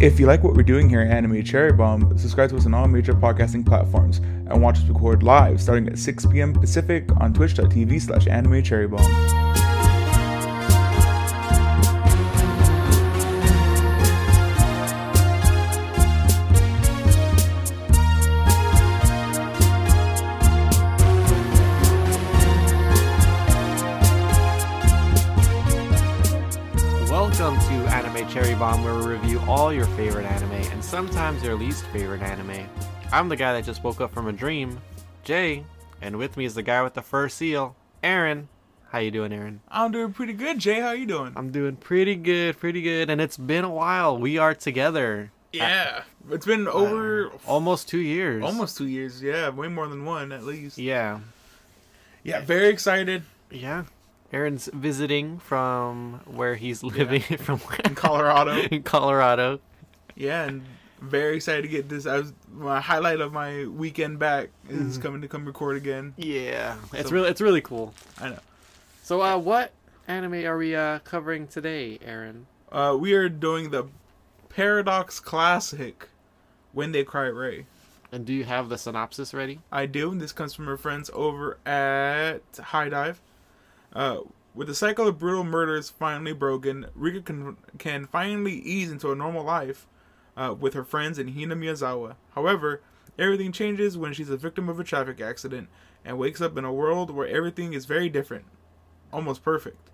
If you like what we're doing here at Anime Cherry Bomb, subscribe to us on all major podcasting platforms and watch us record live starting at 6 p.m. Pacific on twitch.tv slash anime cherry bomb. Sometimes your least favorite anime. I'm the guy that just woke up from a dream, Jay, and with me is the guy with the fur seal, Aaron. How you doing, Aaron? I'm doing pretty good, Jay. How you doing? I'm doing pretty good, pretty good, and it's been a while. We are together. Yeah, it's been uh, over Almost two years. almost two years. Yeah, way more than one at least. Yeah. Yeah, very excited Yeah. Aaron's visiting from where he's living from in Colorado. in Colorado. yeah, and very excited to get this. I was my highlight of my weekend back is coming to come record again. Yeah. It's really it's really cool. I know. So, uh, what anime are we uh, covering today, Aaron? Uh, we are doing the Paradox Classic. When they cry, Rei. And do you have the synopsis ready? I do. and This comes from our friends over at HIDIVE. Uh, with the cycle of brutal murders finally broken, Rika can, can finally ease into a normal life uh, with her friends in Hinamizawa. However, everything changes when she's a victim of a traffic accident and wakes up in a world where everything is very different, almost perfect.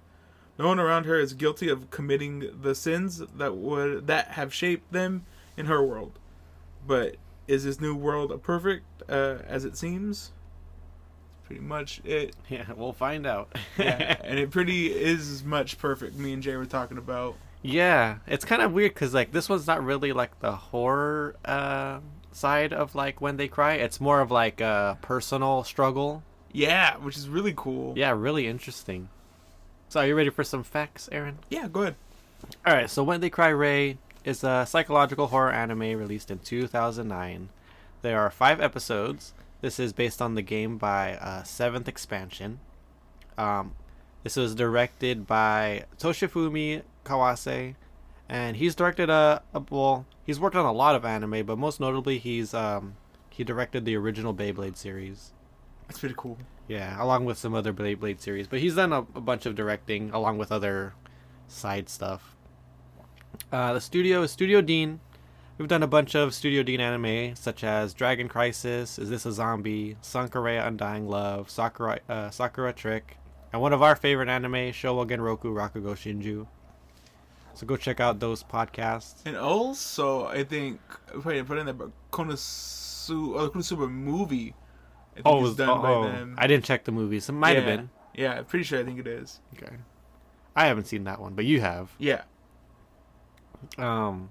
No one around her is guilty of committing the sins that would that have shaped them in her world. But is this new world perfect uh, as it seems? Pretty much it. Yeah, we'll find out. Yeah, and it pretty is much perfect. Me and Jay were talking about. Yeah, it's kind of weird because like this one's not really like the horror uh, side of like when they cry. It's more of like a personal struggle. Yeah, which is really cool. Yeah, really interesting. So, are you ready for some facts, Aaron? Yeah, go ahead. All right, so When They Cry Rei is a psychological horror anime released in 2009. There are five episodes. This is based on the game by uh, Seventh Expansion. Um, this was directed by Toshifumi Kawase, and he's directed a, a well, he's worked on a lot of anime, but most notably he's um, he directed the original Beyblade series. That's pretty cool. Yeah, along with some other Beyblade series. But he's done a, a bunch of directing along with other side stuff. Uh, the studio is Studio Dean. We've done a bunch of Studio Dean anime, such as Dragon Crisis, Is This a Zombie, Sankarea Undying Love, Sakura, uh, Sakura Trick, and one of our favorite anime, Showa Genroku Rakugo Shinju. So go check out those podcasts. And also, I think wait, put in there, but Konosu, oh, the Konosuba movie. I think Oh, was- done oh, by oh, them. I didn't check the movies. It might have been. Yeah, I'm pretty sure. I think it is. Okay. I haven't seen that one, but you have. Yeah. Um,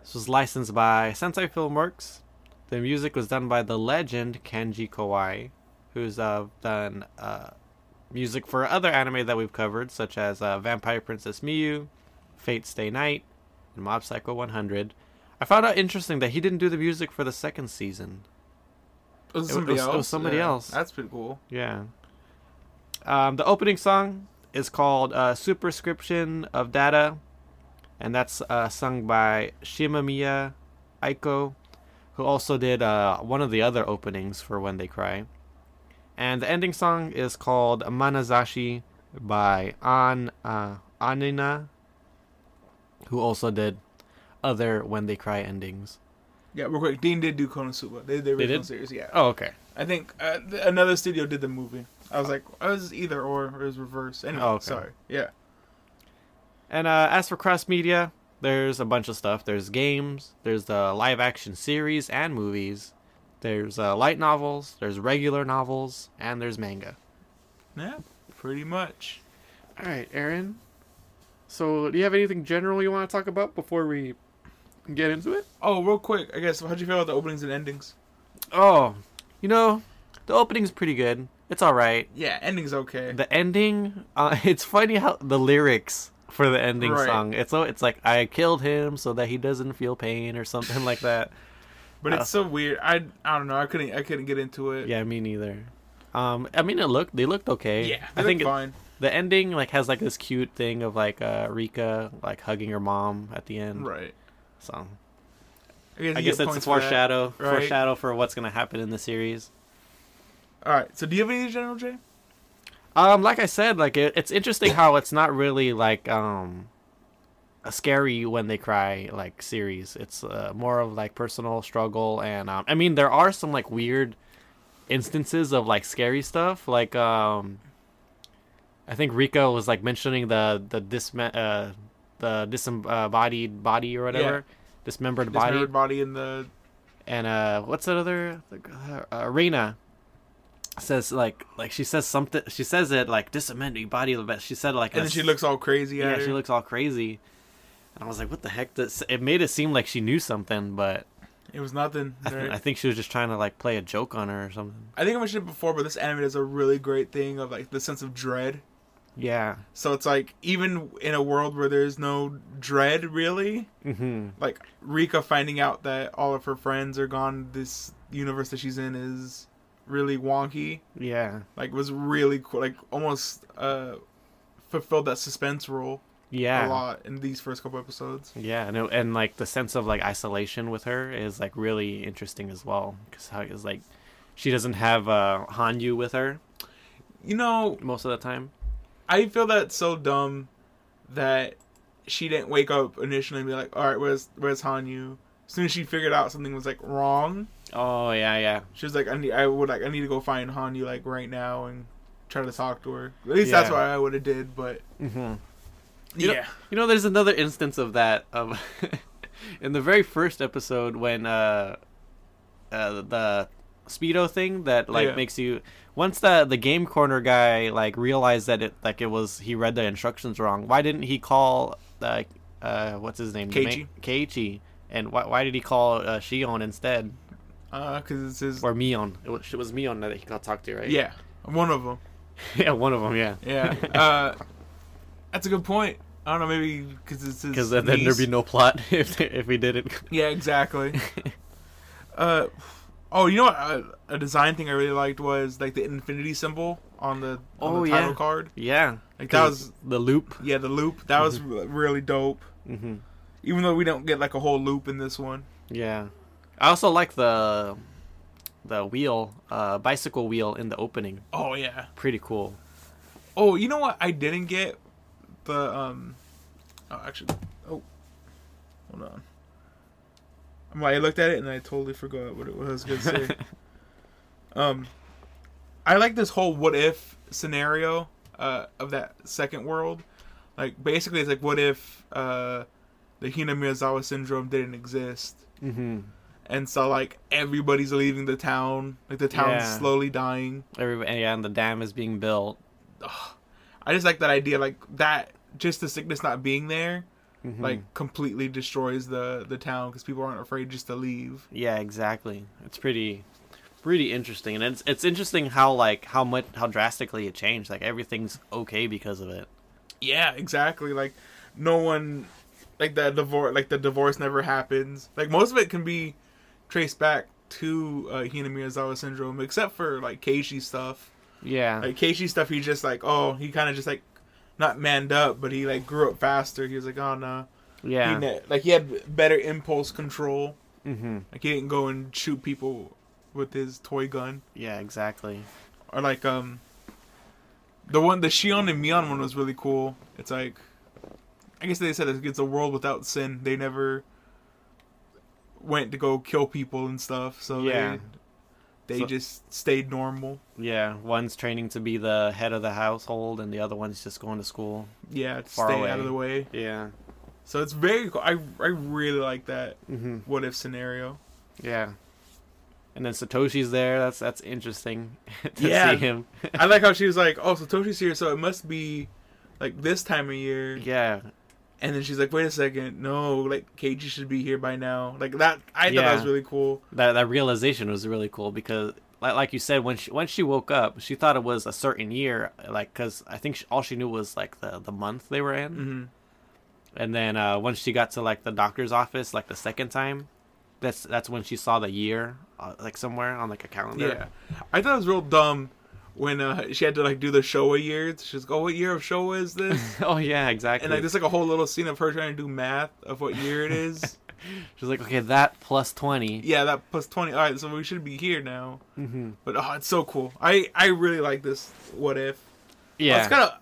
this was licensed by Sentai Filmworks. The music was done by the legend Kenji Kawai, who's uh, done uh, music for other anime that we've covered, such as uh, Vampire Princess Miyu, Fate Stay Night, and Mob Psycho 100. I found out interesting that he didn't do the music for the second season. It was It somebody was- it else. was somebody Yeah, else. That's pretty cool. Yeah. Um, the opening song is called uh, Superscription of Data, and that's uh, sung by Shimamiya Aiko, who also did uh, one of the other openings for When They Cry. And the ending song is called Manazashi by An uh, Anina, who also did other When They Cry endings. Yeah, real quick. Dean did do Konosuba. They did the They original did? series. Yeah. Oh, okay. I think uh, th- another studio did the movie. I was like, I was either or, or it was reverse. Anyway, Oh, okay. sorry. Yeah. And uh, as for cross media, there's a bunch of stuff. There's games, there's the live action series and movies, there's uh, light novels, there's regular novels, and there's manga. Yeah, pretty much. All right, Aaron. So, do you have anything general you want to talk about before we get into it? Oh, real quick, I guess, how'd you feel about the openings and endings? Oh, you know, the opening's pretty good. It's all right. Yeah, ending's okay. The ending, uh, it's funny how the lyrics for the ending Right. song. It's so it's like I killed him so that he doesn't feel pain or something like that. but it's so weird. I I don't know. I couldn't I couldn't get into it. Yeah, me neither. Um, I mean, it looked they looked okay. Yeah, I think it- fine. The ending like has like this cute thing of like uh Rika like hugging her mom at the end. Right. So you I guess get that's a points for that. foreshadow right? foreshadow for what's gonna happen in the series. All right. So do you have any general J? Um, like I said, like it, it's interesting how it's not really like um a scary when they cry like series. It's uh, more of like personal struggle, and um, I mean there are some like weird instances of like scary stuff. Like um, I think Rico was like mentioning the the disme- uh the disembodied body or whatever, dismembered body, Dismembered body in the and uh what's that other uh, Reina says like like she says something she says it like disembodied body but she said like and a then she looks all crazy yeah she looks all crazy. And I was like what the heck? This it made it seem like she knew something but It was nothing. I, th- I think she was just trying to like play a joke on her or something. I think I mentioned it before, but this anime does a really great thing of like the sense of dread. Yeah So it's like even in a world where there's no dread really, mm-hmm like Rika finding out that all of her friends are gone, this universe that she's in is really wonky. yeah Like was really cool. Like almost uh fulfilled that suspense role Yeah. a lot in these first couple episodes. yeah and, it- and like the sense of like isolation with her is like really interesting as well because how it's like she doesn't have uh Hanyu with her You know, most of the time I feel that's so dumb that she didn't wake up initially and be like, "All right, where's where's Hanyu?" As soon as she figured out something was like wrong, oh yeah yeah she was like, "I need, I would like, I need to go find Hanyu like right now and try to talk to her." At least that's what I would have did. But mm-hmm. You know- yeah, You know, there's another instance of that. Of in the very first episode when uh, uh the speedo thing that like Yeah. makes you once the the game corner guy like realized that it like it was he read the instructions wrong. Why didn't he call uh uh what's his name Keiichi. Keiichi and why why did he call uh, Shion instead uh because it's his. or Mion? It was, it was Mion that he got talked to, right? Yeah, one of them. yeah, one of them. Yeah, Yeah, uh, that's a good point. I don't know, maybe because it's his. because then, then there'd be no plot if if we didn't. Yeah, exactly. uh, oh, you know what? Uh, a design thing I really liked was like the infinity symbol on the on Oh, the title yeah. card. yeah, Like that was the loop. yeah the loop. That was really dope. hmm Even though we don't get like a whole loop in this one. Yeah, I also like the the wheel, uh, bicycle wheel in the opening. Oh yeah. Pretty cool. Oh, you know what? I didn't get the um. Oh, actually, oh, hold on. I looked at it and I totally forgot what it was I was gonna say. um, I like this whole what if scenario uh of that second world. Like basically, it's like what if uh the Hinamizawa syndrome didn't exist. Mm-hmm. And so, like, everybody's leaving the town. Like, the town's Yeah. slowly dying. Everybody, yeah, and the dam is being built. I just like that idea, like that. Just the sickness not being there, Mhm. like completely destroys the the town because people aren't afraid just to leave. yeah, exactly. It's pretty, pretty interesting, and it's it's interesting how like how much how drastically it changed. Like everything's okay because of it. Yeah, exactly. Like no one, like the divorce, like the divorce never happens. Like most of it can be traced back to uh, Hinamizawa syndrome, except for like Keishi stuff. Yeah, Like Keishi stuff, he just like oh he kind of just like not manned up, but he like grew up faster. He was like oh no, yeah. he ne- like he had better impulse control. mm-hmm. Like he didn't go and shoot people with his toy gun. Yeah, exactly. Or like um the one the Shion and Mion one was really cool. It's like I guess they said it's a world without sin. They never went to go kill people and stuff, so Yeah. They So- just stayed normal. Yeah, one's training to be the head of the household, and the other one's just going to school. Yeah, to Far stay away. out of the way. Yeah. So it's very cool. I I really like that Mm-hmm. what if scenario. Yeah. And then Satoshi's there. That's that's interesting to Yeah. see him. I like how she was like, "Oh, Satoshi's here, so it must be like this time of year." yeah. And then she's like, "Wait a second, no, like Keiji should be here by now." Like that, I thought that was really cool. That that realization was really cool because like like you said when she when she woke up, she thought it was a certain year like cuz I think she, all she knew was like the the month they were in. hmm And then uh once she got to like the doctor's office like the second time, that's that's when she saw the year uh, like somewhere on like a calendar. Yeah, I thought it was real dumb when uh, she had to like do the Showa years. She's like, "Oh, what year of Showa is this?" oh yeah, exactly. and like there's like a whole little scene of her trying to do math of what year it is. She's like, okay, that plus twenty. Yeah, that plus twenty. All right, so we should be here now. Mm-hmm. But oh, it's so cool. I I really like this. What if? Yeah. It's kind of.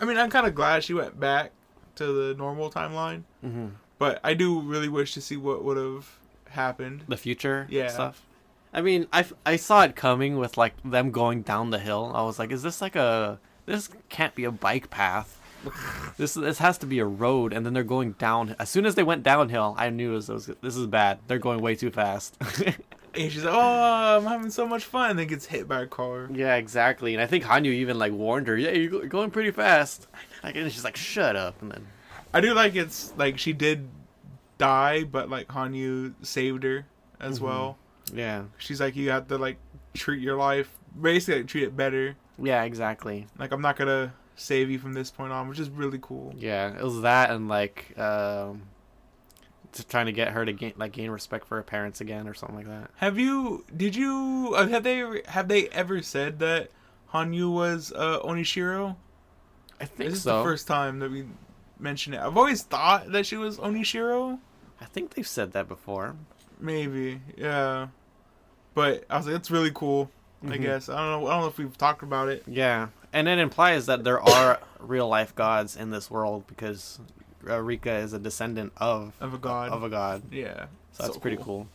I mean, I'm kind of glad she went back to the normal timeline, hmm but I do really wish to see what would have happened. The future. Yeah. Stuff. I mean, I, I saw it coming with like them going down the hill. I was like, is this like a this can't be a bike path. this this has to be a road, and then they're going down. As soon as they went downhill, I knew it was, this is bad. They're going way too fast. And she's like, "Oh, I'm having so much fun," and then gets hit by a car. yeah, exactly. And I think Hanyu even like warned her, "Yeah, you're going pretty fast." Like, and she's like, "Shut up!" And then I do like it's like she did die, but like Hanyu saved her as Mhm. well. Yeah, She's like, you have to like treat your life, basically like, treat it better. yeah, exactly. Like I'm not gonna save you from this point on, which is really cool. Yeah, it was that and like um, trying to get her to gain like gain respect for her parents again or something like that. Have you? Did you? Uh, have they? Have they ever said that Hanyu was uh, Oyashiro? I think This is the first time that we mentioned it. I've always thought that she was Oyashiro. I think they've said that before. Maybe, yeah. But I was like, it's really cool. I Mhm. guess I don't know. I don't know if we've talked about it. Yeah, and it implies that there are real life gods in this world because uh, Rika is a descendant of Of a god. of a god. yeah. So that's pretty cool.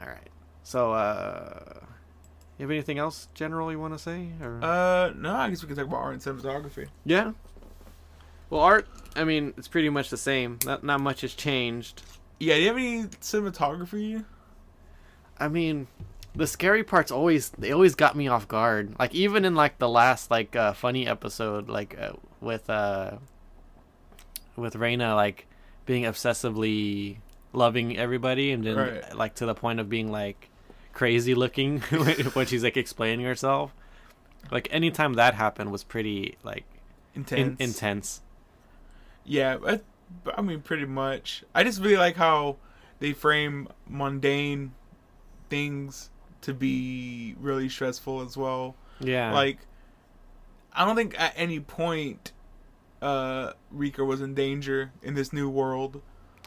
All right. So, uh, you have anything else general you want to say? Or? Uh, no, I guess we can talk about art and cinematography. yeah. Well, art. I mean, it's pretty much the same. Not not much has changed. Yeah, do you have any cinematography? I mean, the scary parts always they always got me off guard. Like even in like the last like uh, funny episode, like uh, with uh with Reina like being obsessively loving everybody, and then Right. like to the point of being like crazy looking when she's like explaining herself. Like anytime that happened was pretty like Intense. in- intense. Yeah, I, I mean, pretty much. I just really like how they frame mundane things to be really stressful as well. Yeah. Like, I don't think at any point uh Rika was in danger in this new world.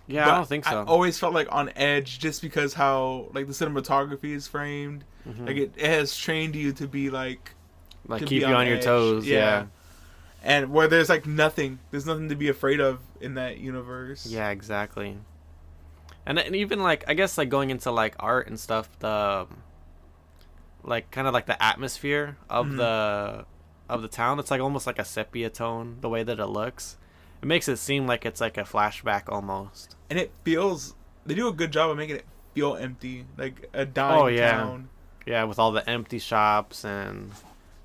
yeah, But I don't think so. I always felt like on edge just because how like the cinematography is framed. Mhm. Like it, it has trained you to be like like keep you on on your toes. Yeah. yeah. and where there's like nothing. There's nothing to be afraid of in that universe. Yeah, exactly. And, and even like I guess like going into like art and stuff, the like kind of like the atmosphere of Mhm. the of the town. It's like almost like a sepia tone. The way that it looks, it makes it seem like it's like a flashback almost. and it feels they do a good job of making it feel empty, like a dying Oh, yeah. town. Yeah, with all the empty shops and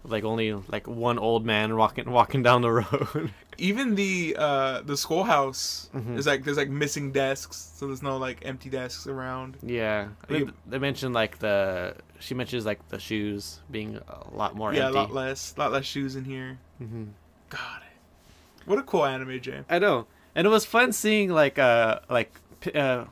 like only like one old man walking walking down the road. Even the uh the schoolhouse Mhm. is like there's like missing desks, so there's no like empty desks around. yeah, You- they mentioned like the she mentions like the shoes being a lot more yeah, empty. a lot less, a lot less shoes in here. Mm-hmm. God, what a cool anime, Jay. I know, and it was fun seeing like uh like uh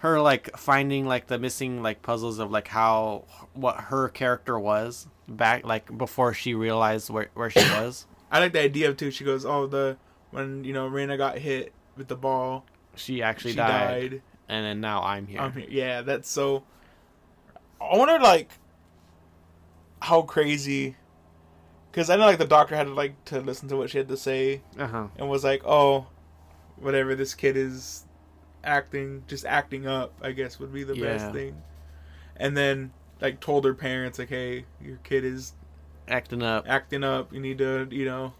her like finding like the missing like puzzles of like how what her character was back like before she realized where where she was. I like the idea of too. She goes, "Oh, the when you know Reina got hit with the ball, She actually she died, died. and then now I'm here. I'm here. Yeah, that's so. I wonder like how crazy, because I know like the doctor had to like to listen to what she had to say Uh huh. and was like, oh, whatever this kid is acting, just acting up. I guess would be the Yeah. best thing. And then like told her parents like, hey, your kid is Acting up. acting up. You need to you know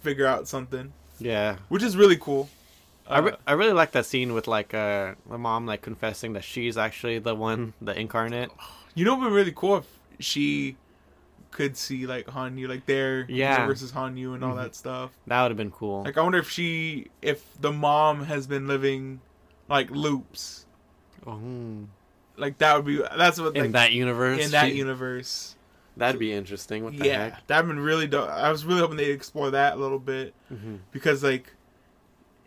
figure out something, Yeah. which is really cool. I, re- Uh, I really like that scene with like uh the mom like confessing that she's actually the one the incarnate. You know, it would be really cool if she could see like Han Hanyu, like there Yeah. versus Hanyu and all Mhm. that stuff. That would have been cool. Like, I wonder if she, if the mom has been living like loops. Oh. Like that would be that's what in like, that universe. in that she- universe. That'd be interesting. What the Yeah, heck? that'd been really dope. I was really hoping they'd explore that a little bit hmm because like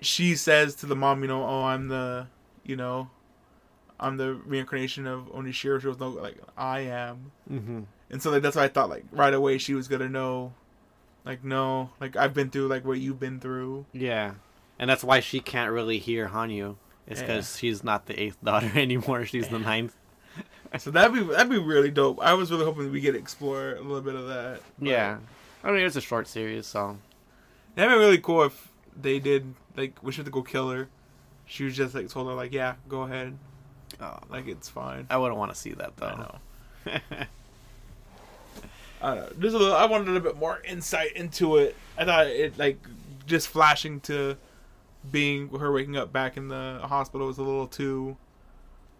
she says to the mom, you know, oh, I'm the, you know, I'm the reincarnation of Oyashiro. She was no like I am. hmm And so like that's why I thought like right away she was gonna know, like no, like I've been through like what you've been through. Yeah, and that's why she can't really hear Hanyu It's Yeah. because she's not the eighth daughter anymore. She's the ninth. So that'd be that'd be really dope. I was really hoping we could explore a little bit of that. Yeah. I mean, it's a short series, so That'd be really cool if they did like we should go kill her. She was just like told her like, yeah, go ahead, oh, like it's fine. I wouldn't want to see that though. I know. I don't know. A little, I wanted a little bit more insight into it. I thought it like just flashing to being her waking up back in the hospital was a little too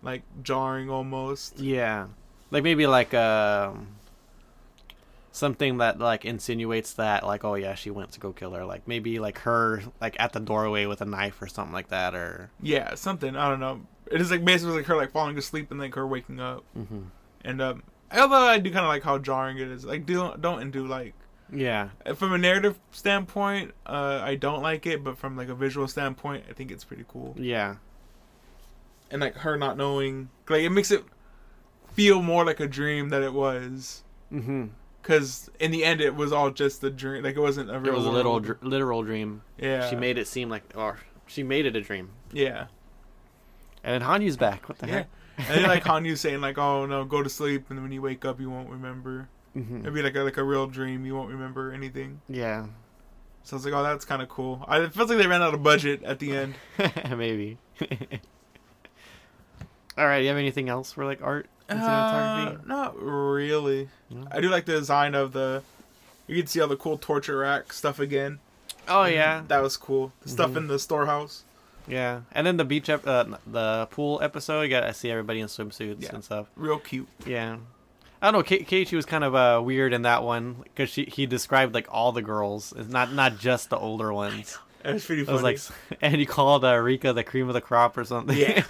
like jarring almost. yeah, like maybe like um something that like insinuates that like oh yeah she went to go kill her. Like maybe like her like at the doorway with a knife or something like that or. Yeah, something. I don't know. It is like basically like her like falling asleep and like her waking up. hmm And um although I do kind of like how jarring it is. Like do don't do like Yeah. from a narrative standpoint, uh I don't like it, but from like a visual standpoint, I think it's pretty cool. Yeah. And like her not knowing like it makes it feel more like a dream than it was hmm cuz in the end it was all just a dream. Like it wasn't a real. It real was a little dr- literal dream. Yeah. She made it seem like or she made it a dream. Yeah. And then Hanyu's back. What the Yeah. heck? and then like Hanyu saying like, "Oh no, go to sleep, and when you wake up, you won't remember." Hmm It'd be like a, like a real dream. You won't remember anything. Yeah. So I was like, "Oh, that's kind of cool." I, it feels like they ran out of budget at the end. Maybe. All right. Do you have anything else for like art cinematography? Uh, not really. No? I do like the design of the. You can see all the cool torture rack stuff again. Oh yeah, that was cool. The stuff Mhm. in the storehouse. yeah. And then the beach, ep- uh, the pool episode. You got to see everybody in swimsuits Yeah. and stuff. Real cute. Yeah. I don't know. Ke- Keiichi was kind of uh, weird in that one because she he described like all the girls, it's not not just the older ones. It was pretty funny. was like, and he called uh, Rika the cream of the crop or something. Yeah.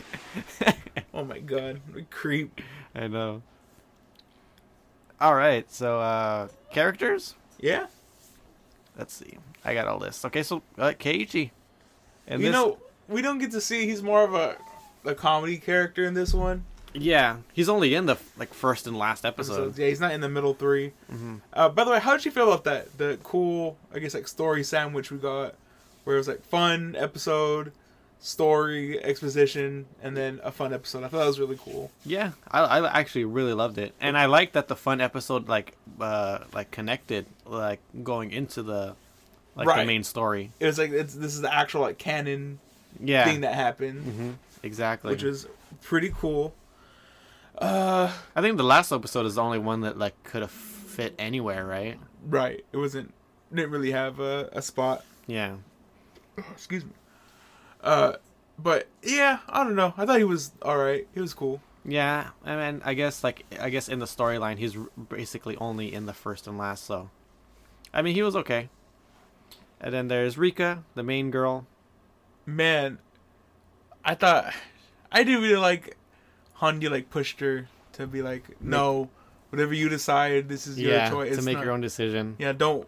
oh my god, creep. I know. All right, so uh characters. Yeah. Let's see. I got a list. Okay, so uh, Keiichi. And you this, know, we don't get to see. He's more of a a comedy character in this one. Yeah, he's only in the like first and last episode. Episodes. Yeah, he's not in the middle three. hmm Uh, by the way, how did you feel about that? The cool, I guess, like story sandwich we got, where it was like fun episode, story exposition, and then a fun episode. I thought that was really cool. Yeah, I, I actually really loved it, and I like that the fun episode like uh like connected like going into the like the main story. It was like it's this is the actual like canon Yeah, thing that happened, hmm exactly. which is pretty cool. Uh, I think the last episode is the only one that like could have fit anywhere, right? right. It wasn't didn't really have a, a spot. Yeah. Excuse me. Uh, but yeah, I don't know. I thought he was all right. He was cool. Yeah, I mean, I guess like I guess in the storyline, he's basically only in the first and last. So, I mean, he was okay. And then there's Rika, the main girl. man, I thought I didn't really like Hanyu like pushed her to be like, no, whatever you decide, this is yeah, your choice. to It's make not- your own decision. Yeah, don't.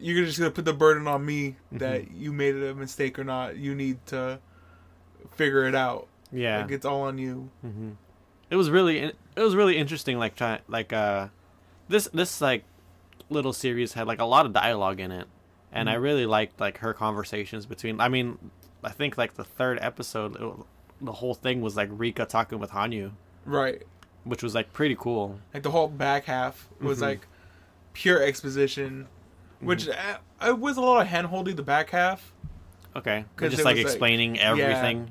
You're just gonna put the burden on me Mm-hmm. that you made it a mistake or not. You need to figure it out. Yeah, Like it's all on you. hmm it was really it was really interesting. Like try like uh, this this like little series had like a lot of dialogue in it, and I Mhm. really liked like her conversations between. I mean, I think like the third episode, it, the whole thing was like Rika talking with Hanyu, Right. which was like pretty cool. Like the whole back half was Mhm. like pure exposition, which Mm-hmm. uh, it was a lot of hand holding the back half. Okay, 'Cause just like was, like- explaining everything.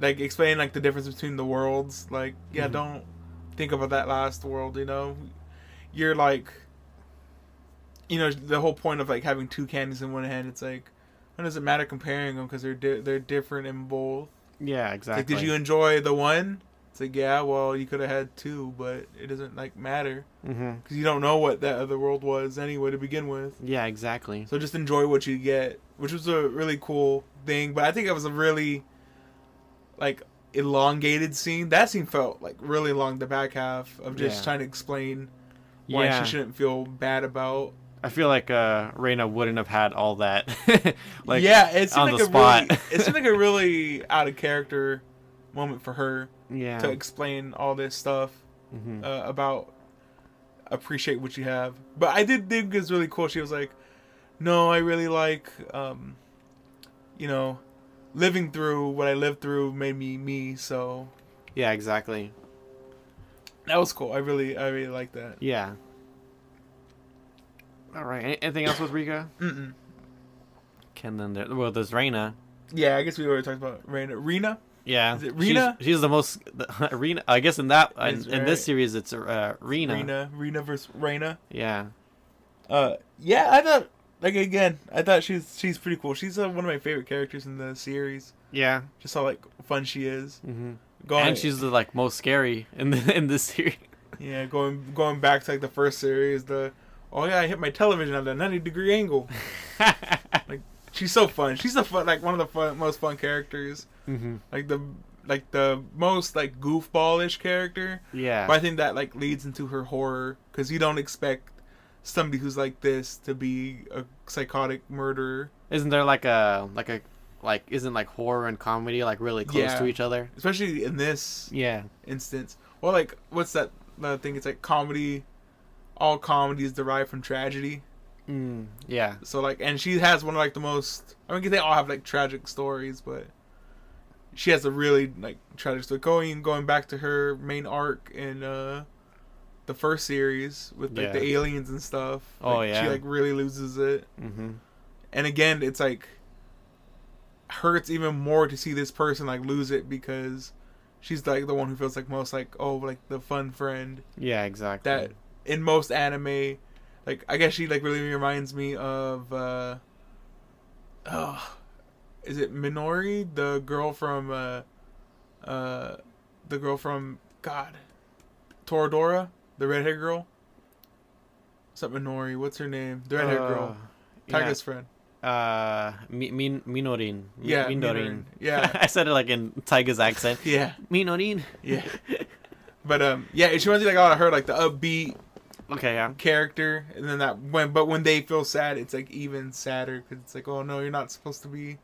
like explain like the difference between the worlds like yeah Mhm. don't think about that last world you know you're like you know the whole point of like having two candies in one hand it's like it doesn't matter comparing them because they're di- they're different in both Yeah, exactly. like did you enjoy the one it's like yeah well you could have had two but it doesn't like matter mm-hmm. because you don't know what that other world was anyway to begin with Yeah, exactly. so just enjoy what you get, which was a really cool thing. But I think it was a really like elongated scene. That scene felt like really long. The back half of just Yeah. trying to explain why Yeah, she shouldn't feel bad about. I feel like uh, Reina wouldn't have had all that. like, yeah, it seemed on like the a spot. really it seemed like a really out of character moment for her yeah. to explain all this stuff hmm uh, about appreciate what you have. But I did think it was really cool. She was like, "No, I really like, um, you know, living through what I lived through made me me. So Yeah, exactly. that was cool. I really I really like that. Yeah. All right. Anything else with Rika? Mm-mm. Can then there, well, there's Reina. Yeah, I guess we already talked about Rena. Rena. Yeah, Is it she's- Rena? She's, the most the, Rena. I guess in that in, That's in this series it's uh, Rena. Rena. Rena versus Rena. Yeah. Uh, yeah, I thought like again, I thought she's she's pretty cool. She's uh, one of my favorite characters in the series. Yeah. Just how like fun she is. hmm Going, And she's the like most scary in the in this series. yeah going going back to like the first series. The oh yeah, I hit my television at a ninety degree angle. Like she's so fun. She's the fun like one of the fun, most fun characters. hmm Like the like the most like goofballish character. Yeah. But I think that like leads into her horror because you don't expect somebody who's like this to be a psychotic murderer, Isn't there like a like a like isn't like horror and comedy like really close Yeah. to each other? especially in this Yeah. instance. Well, like what's that? I think it's like comedy. All comedy is derived from tragedy. Mm, yeah. So like, and she has one of like the most. I mean, they all have like tragic stories, but she has a really like tragic story. Going going back to her main arc in uh the first series with like Yeah. the aliens and stuff. Oh, like, yeah. she like really loses it. hmm And again, it's like hurts even more to see this person like lose it because she's like the one who feels like most like oh like the fun friend Yeah. Exactly. that in most anime like i guess she like really reminds me of uh oh is it minori the girl from uh uh the girl from god toradora the redhead girl what's up minori what's her name the redhead girl yeah. Friend Uh, Mi- Min- Minorin. Mi- Yeah, Minorin. Minorin. Yeah. I said it like in Taiga's accent. yeah Minorin. yeah but um yeah she reminds me like out of her like the upbeat Okay, yeah. character and then that when but when they feel sad it's like even sadder because it's like oh no you're not supposed to be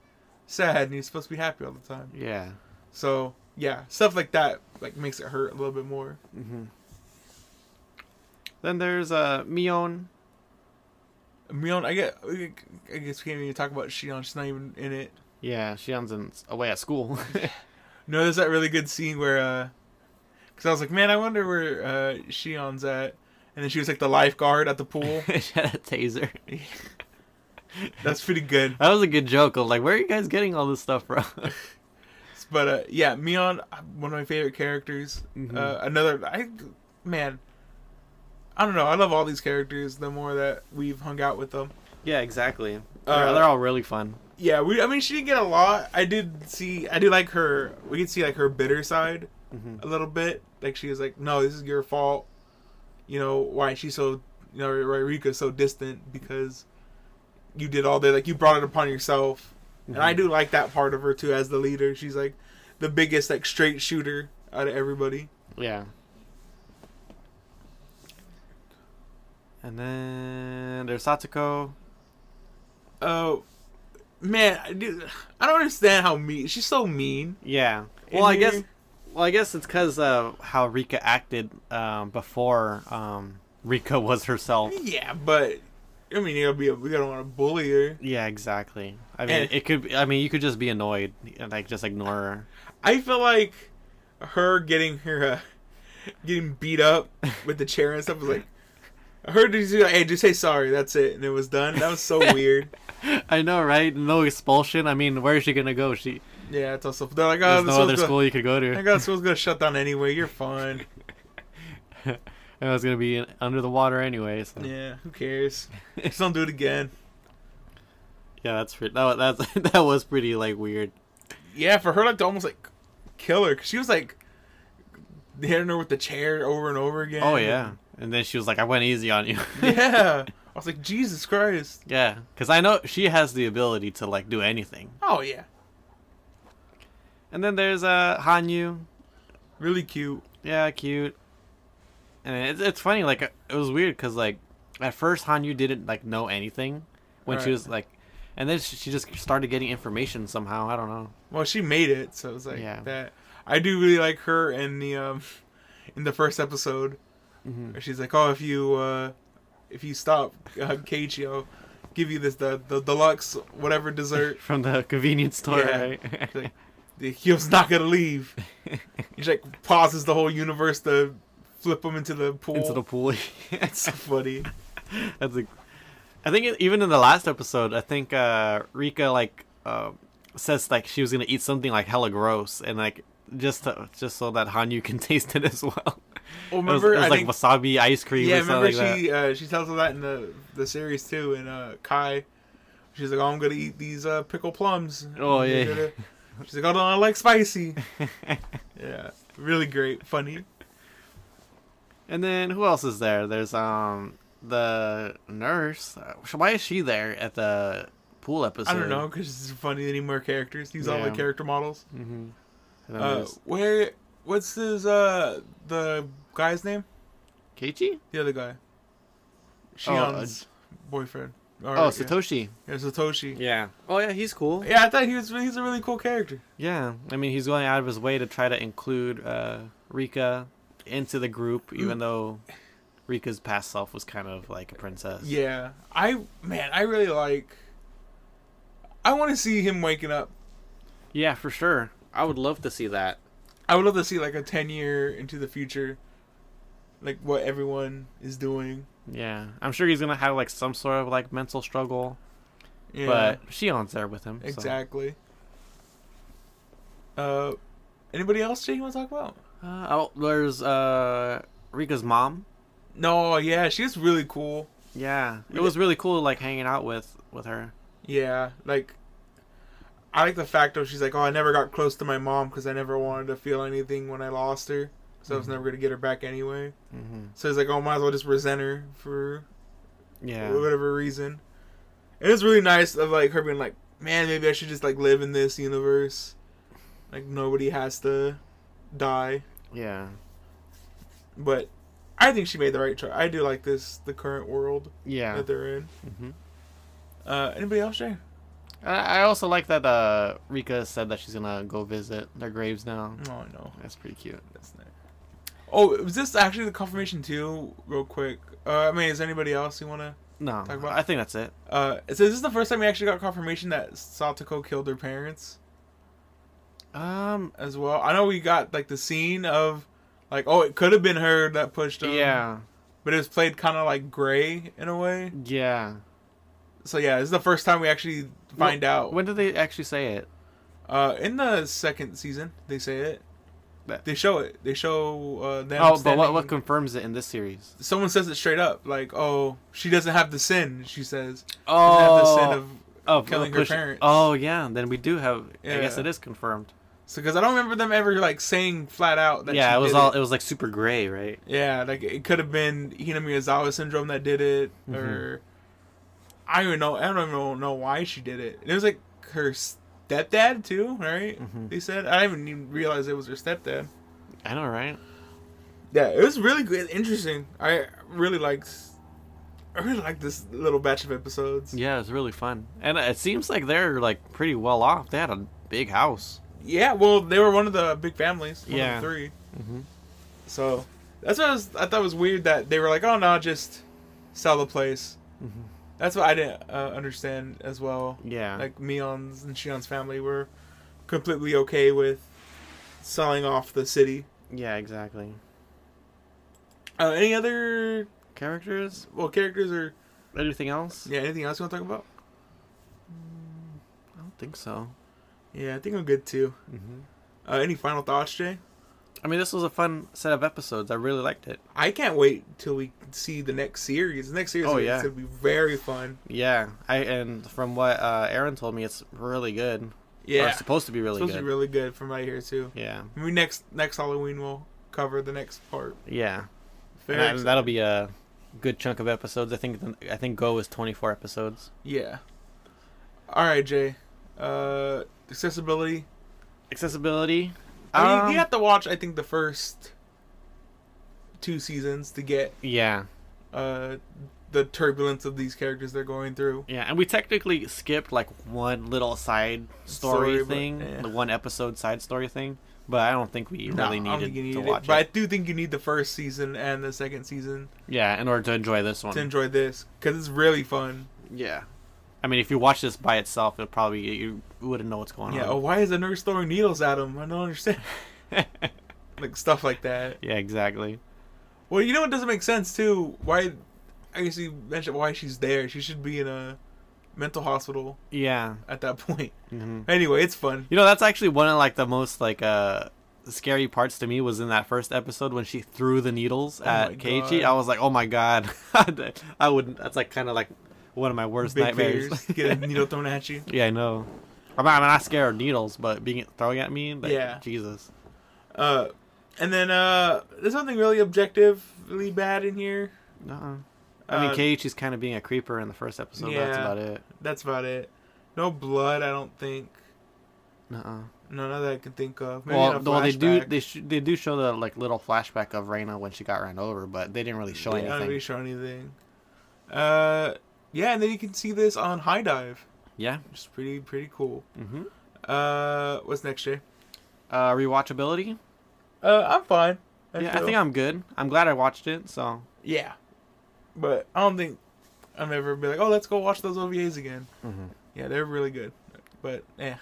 sad and you're supposed to be happy all the time Yeah. so yeah stuff like that like makes it hurt a little bit more hmm Then there's uh Mion. Mion I get I guess we can't even talk about Shion she's not even in it Yeah, Shion's in, away at school. no there's that really good scene where uh because I was like man I wonder where uh Shion's at and then she was like the lifeguard at the pool she had a taser. that's pretty good That was a good joke. I'm like, where are you guys getting all this stuff from? But uh, yeah, Mion, one of my favorite characters. Mhm. Uh, another, I man, I don't know. I love all these characters. The more that we've hung out with them, yeah, exactly. Uh, they're, they're all really fun. yeah. We, I mean, she didn't get a lot. I did see, I did like her. We could see like her bitter side hmm a little bit. Like she was like, "No, this is your fault." You know why she's so, you know, why Rika's so distant because you did all that. Like you brought it upon yourself. And I mhm. do like that part of her too as the leader. She's like the biggest like straight shooter out of everybody. Yeah. And then there's Satoko. Oh man, I, do, I don't understand how mean she's so mean. Yeah. Well, I here. guess. Well, I guess it's because uh, how Rika acted um, before um, Rika was herself. Yeah, but I mean, it'll be a, we don't want to bully her. Yeah, exactly. I mean, And- it could. I mean, you could just be annoyed and like just ignore her. I feel like her getting her uh, getting beat up with the chair and stuff was like. I heard her just like, hey, just say sorry. That's it, and it was done. That was so weird. I know, right? No expulsion. I mean, where is she gonna go? She Yeah, it's also they're like, oh, there's the no other gonna- school you could go to. I got school's gonna shut down anyway. You're fine. and it's gonna be in, under the water anyway. So. Yeah, who cares? Just don't do it again. Yeah, that's pretty, that that's that was pretty like weird. Yeah, for her like to almost like kill her because she was like hitting her with the chair over and over again. Oh yeah, and then she was like, "I went easy on you." yeah. I was like, Jesus Christ. yeah, because I know she has the ability to like do anything. Oh yeah, And then there's uh Hanyu. really cute. Yeah, cute. And it's it's funny. Like it was weird because like at first Hanyu didn't like know anything when she was like, and then she, just started getting information somehow. I don't know. Well, she made it, so it was like Yeah. that. I do really like her in the um in the first episode hmm where she's like, oh, if you uh if you stop uh, Keiichio, give you this the, the deluxe whatever dessert. From the convenience store, Yeah. right? Like, the- he was not gonna leave. He like pauses the whole universe to flip him into the pool. Into the pool. So funny. That's a, I think even in the last episode, I think uh, Rika like uh, says like she was gonna eat something like hella gross, and like just to, just so that Hanyu can taste it as well. Well, It was, remember, it was I like think, wasabi ice cream. yeah, or something remember like she uh, she tells her that in the the series too. and uh, Kai, she's like, "Oh, I'm gonna eat these uh, pickle plums." Oh, yeah. She's like, "Oh, no, I like spicy." yeah, really great, funny. And then who else is there? There's um the nurse. Why is she there at the pool episode? I don't know because it's funny. They need more characters. These all Yeah. the character models. Mm-hmm. Uh, there's where? What's his uh the guy's name? Keiichi? The other guy. Oh, uh, boyfriend. Or, Oh, yeah. Satoshi. Yeah, Satoshi. Yeah. Oh yeah, he's cool. Yeah, I thought he was. He's a really cool character. Yeah, I mean he's going out of his way to try to include uh, Rika into the group, even though Rika's past self was kind of like a princess. Yeah, I man, I really like. I want to see him waking up. yeah, for sure. I would love to see that. I would love to see like a ten year into the future, like what everyone is doing. Yeah, I'm sure he's gonna have like some sort of like mental struggle, Yeah, but Shion's there with him. so- exactly. Uh, anybody else you want to talk about? Uh, oh, there's uh Rika's mom. No, yeah, she's really cool. Yeah, it was really cool like hanging out with with her. Yeah, like I like the fact of she's like, oh, I never got close to my mom because I never wanted to feel anything when I lost her, so I was Mhm. never gonna get her back anyway. hmm So it's like, oh, might as well just resent her for Yeah, whatever reason. And it's really nice of like her being like, man, maybe I should just like live in this universe, like nobody has to die. yeah, But I think she made the right choice. I do like this the current world yeah. that they're in. hmm Uh, anybody else, Jay? I I also like that uh, Rika said that she's gonna go visit their graves now. Oh, I know. That's pretty cute. That's nice. Oh, was this actually the confirmation too? Real quick. Uh, I mean, is anybody else you want to? No, Talk about- I think that's it. Uh, so is this the first time we actually got confirmation that Satoko killed her parents Um, as well? I know we got like the scene of, like, oh, it could have been her that pushed him. yeah, But it was played kind of like gray in a way. yeah. So yeah, this is the first time we actually find out. When did they actually say it? Uh, in the second season, they say it. They show it. They show uh, them. Oh, but what what confirms it in this series? Someone says it straight up, like, "Oh, she doesn't have the sin." She says, "Doesn't have the sin Oh, of." of killing her parents. Oh yeah, then we do have. I guess it is confirmed. So, because I don't remember them ever like saying flat out that. yeah, she it was all. It. was like super gray, right? Yeah, like it could have been Hinamizawa syndrome that did it, Mhm. or I don't even know. I don't even know why she did it. It was like her stepdad too, right? Mhm. They said I didn't even realize it was her stepdad. I know, right? Yeah, it was really good, interesting. I really liked. I really liked this little batch of episodes. Yeah, it's really fun, and it seems like they're like pretty well off. They had a big house. Yeah, well, they were one of the big families. Yeah. of the three. Mm-hmm. So that's what I, was, I thought was weird that they were like, "Oh no, just sell the place." Mhm. That's what I didn't uh, understand as well. Yeah, Like Mion's and Shion's family were completely okay with selling off the city. yeah, exactly. Uh, any other Characters? well characters or Anything else? yeah anything else you want to talk about? I don't think so. Yeah, I think I'm good too. Mm-hmm. Uh, any final thoughts, Jay? I mean, this was a fun set of episodes. I really liked it. I can't wait till we see the next series. The next series Oh, is yeah. gonna be very fun. Yeah, I and from what uh, Aaron told me, it's really good. Or Yeah, it's supposed to be really supposed good. to be really good from right here too. yeah, Maybe next next Halloween we'll cover the next part. yeah. Excited. that'll be a good chunk of episodes. I think. I think Go is twenty four episodes. yeah. All right, Jay. Uh, accessibility. Accessibility. I mean, um, you have to watch. I think the first two seasons to get yeah, uh the turbulence of these characters they're going through. yeah, and we technically skipped like one little side story, Story, but, thing, yeah. the one episode side story thing. But I don't think we No, really needed you to need it, watch but I do think you need the first season and the second season Yeah, in order to enjoy this one. to enjoy this because it's really fun. yeah, I mean, if you watch this by itself, it probably you wouldn't know what's going on. Yeah. Oh, why is the nurse throwing needles at him? I don't understand. like stuff like that. yeah, exactly. Well, you know what doesn't make sense too? Why? I guess you mentioned why she's there. She should be in a mental hospital Yeah. at that point. hmm Anyway, it's fun. You know, that's actually one of like the most like uh scary parts to me was in that first episode when she threw the needles Oh at Keiichi. I was like, oh my god, I wouldn't. That's like kind of like one of my worst Big nightmares. Get a needle thrown at you. yeah, I know. I'm not, I'm not scared of needles, but being throwing at me, like, Yeah. Jesus. Uh, and then uh, there's something really objectively bad in here. Uh-uh. I mean, Uh, Keiichi's kind of being a creeper in the first episode. but that's about it. That's about it. No blood, I don't think. Uh-uh. None of that I can think of. Maybe Well, well, they do they sh- they do show the like little flashback of Reina when she got ran over, but they didn't really show They anything. really show anything. Uh, yeah, and then you can see this on HIDIVE, Yeah. which is pretty pretty cool. Mm-hmm. Uh, what's next, Jay? Uh, rewatchability. Uh, I'm fine. yeah, I think I'm good. I'm glad I watched it. So Yeah, but I don't think I'm ever be like, oh, let's go watch those OVAs again. Mhm. Yeah, they're really good, but yeah.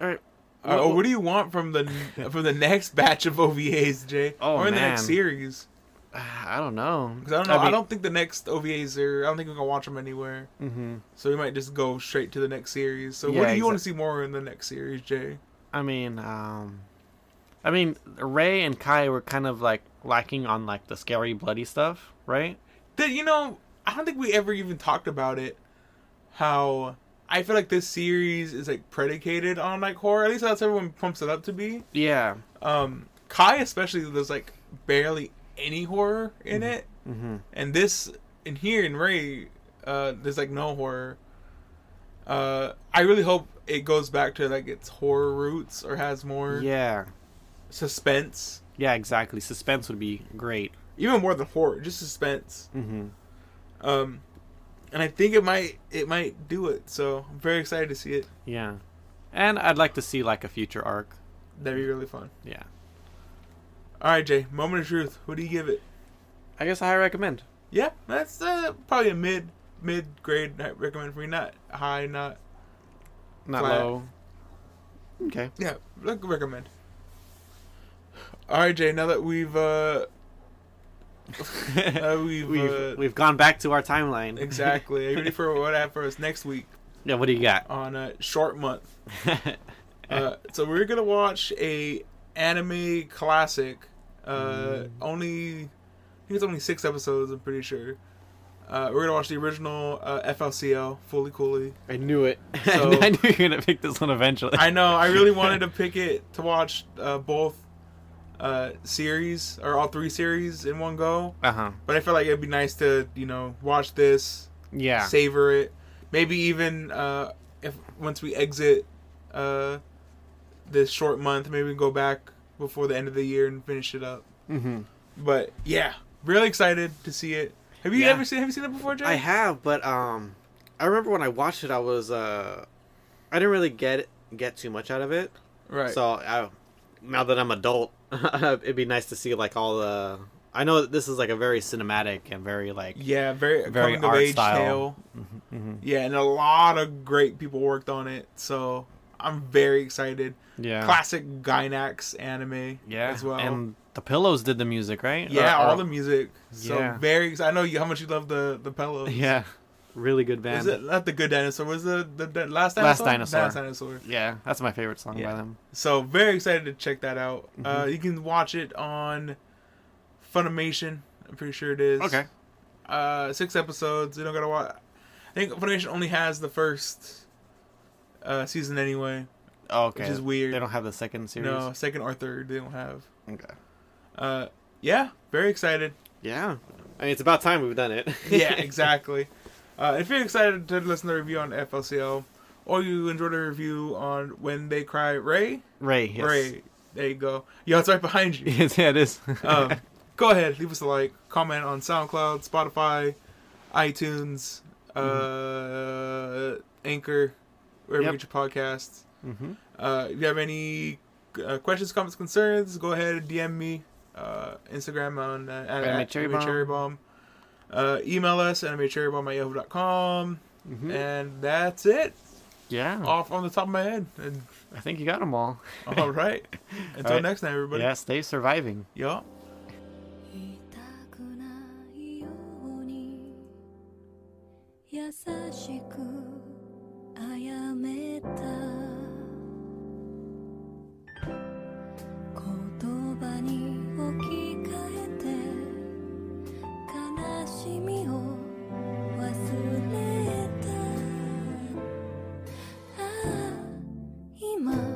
all right. Uh, oh, what do you want from the from the next batch of OVAs, Jay? Oh, or in the next series? I don't know. Because I don't know. I, mean- don't think the next OVAs are. I don't think we can watch them anywhere. Mhm. So we might just go straight to the next series. So Yeah, what do you want to see more in the next series, Jay? I mean, um, I mean, Rei and Kai were kind of like lacking on like the scary, bloody stuff, right? That you know, I don't think we ever even talked about it. How I feel like this series is like predicated on like horror. At least that's everyone pumps it up to be. Yeah. Um, Kai especially, there's like barely any horror in it, Mm-hmm. and this in here in Rei, uh, there's like no horror. Uh, I really hope it goes back to like its horror roots or has more Yeah. suspense, Yeah. Exactly. Suspense would be great. even more than horror, just suspense. Mm-hmm. Um, and I think it might it might do it. So I'm very excited to see it. Yeah. And I'd like to see like a future arc. That'd be really fun. Yeah. All right, Jay. Moment of truth. What do you give it? I guess I recommend. Yeah, that's uh, probably a mid mid grade recommend for me. Not high, not Not Flat. low. Okay. yeah. Look, recommend. All right, Jay. Now that we've uh, uh we've, we've uh, we've gone back to our timeline. exactly. Are you ready for what I have for us next week yeah. What do you got? on a short month? Uh, so we're gonna watch a anime classic. Uh, only I think it's only six episodes. I'm pretty sure. Uh, we're gonna watch the original uh, FLCL Fooly Cooly. I knew it. So- I knew you were gonna pick this one eventually. I know. I really wanted to pick it to watch uh, both uh, series or all three series in one go, Uh huh. but I felt like it'd be nice to you know watch this, Yeah. savor it, maybe even uh, if once we exit uh, this short month, maybe we can go back before the end of the year and finish it up. Mm-hmm. But yeah, really excited to see it. Have you Yeah. ever seen Have you seen it before, Jay? I have, but um, I remember when I watched it, I was uh, I didn't really get get too much out of it. Right. So I, now that I'm adult, it'd be nice to see like all the. I know that this is like a very cinematic and very like. yeah, very Very art age style. tale. Mm-hmm. Yeah, and a lot of great people worked on it, so I'm very excited. Yeah. Classic Gainax anime yeah. as well. And the Pillows did the music, right? yeah, Or- or- all the music. So Yeah. very excited. I know you, how much you love the the pillows. Yeah. Really good band. Is it not the good dinosaur? Was the the, the last Last dinosaur? Dinosaur. Last dinosaur. Yeah, that's my favorite song Yeah. by them. So very excited to check that out. Uh, Mhm. you can watch it on Funimation. I'm pretty sure it is. Okay. Uh, six episodes. You don't gotta watch. I think Funimation only has the first uh, season anyway, Oh, okay. which is weird. They don't have the second series. No, second or third they don't have. Okay. Uh, yeah, very excited. Yeah. I mean, it's about time we've done it. Yeah, exactly. Uh, if you're excited to listen to the review on FLCL, or you enjoyed the review on When They Cry Rei, Rei. Yes. Rei, there you go. Yo, it's right behind you. Yes, yeah, it is. um, go ahead, leave us a like, comment on SoundCloud, Spotify, iTunes, uh, Anchor, wherever Yep. you get your podcasts. mm-hmm. Uh, if you have any uh, questions, comments, concerns, go ahead and DM me. Uh, Instagram on uh, at, Anime at Cherry Anime Bomb. Cherry Bomb. Uh, email us at animecherrybomb at yahoo.com. Mhm. And that's it. Yeah, Off on the top of my head. And, I think you got them all. all right. Until right. next time, everybody. Yeah, stay surviving. Yup. 早めた。言葉に置き換えて悲しみを忘れた。ああ今。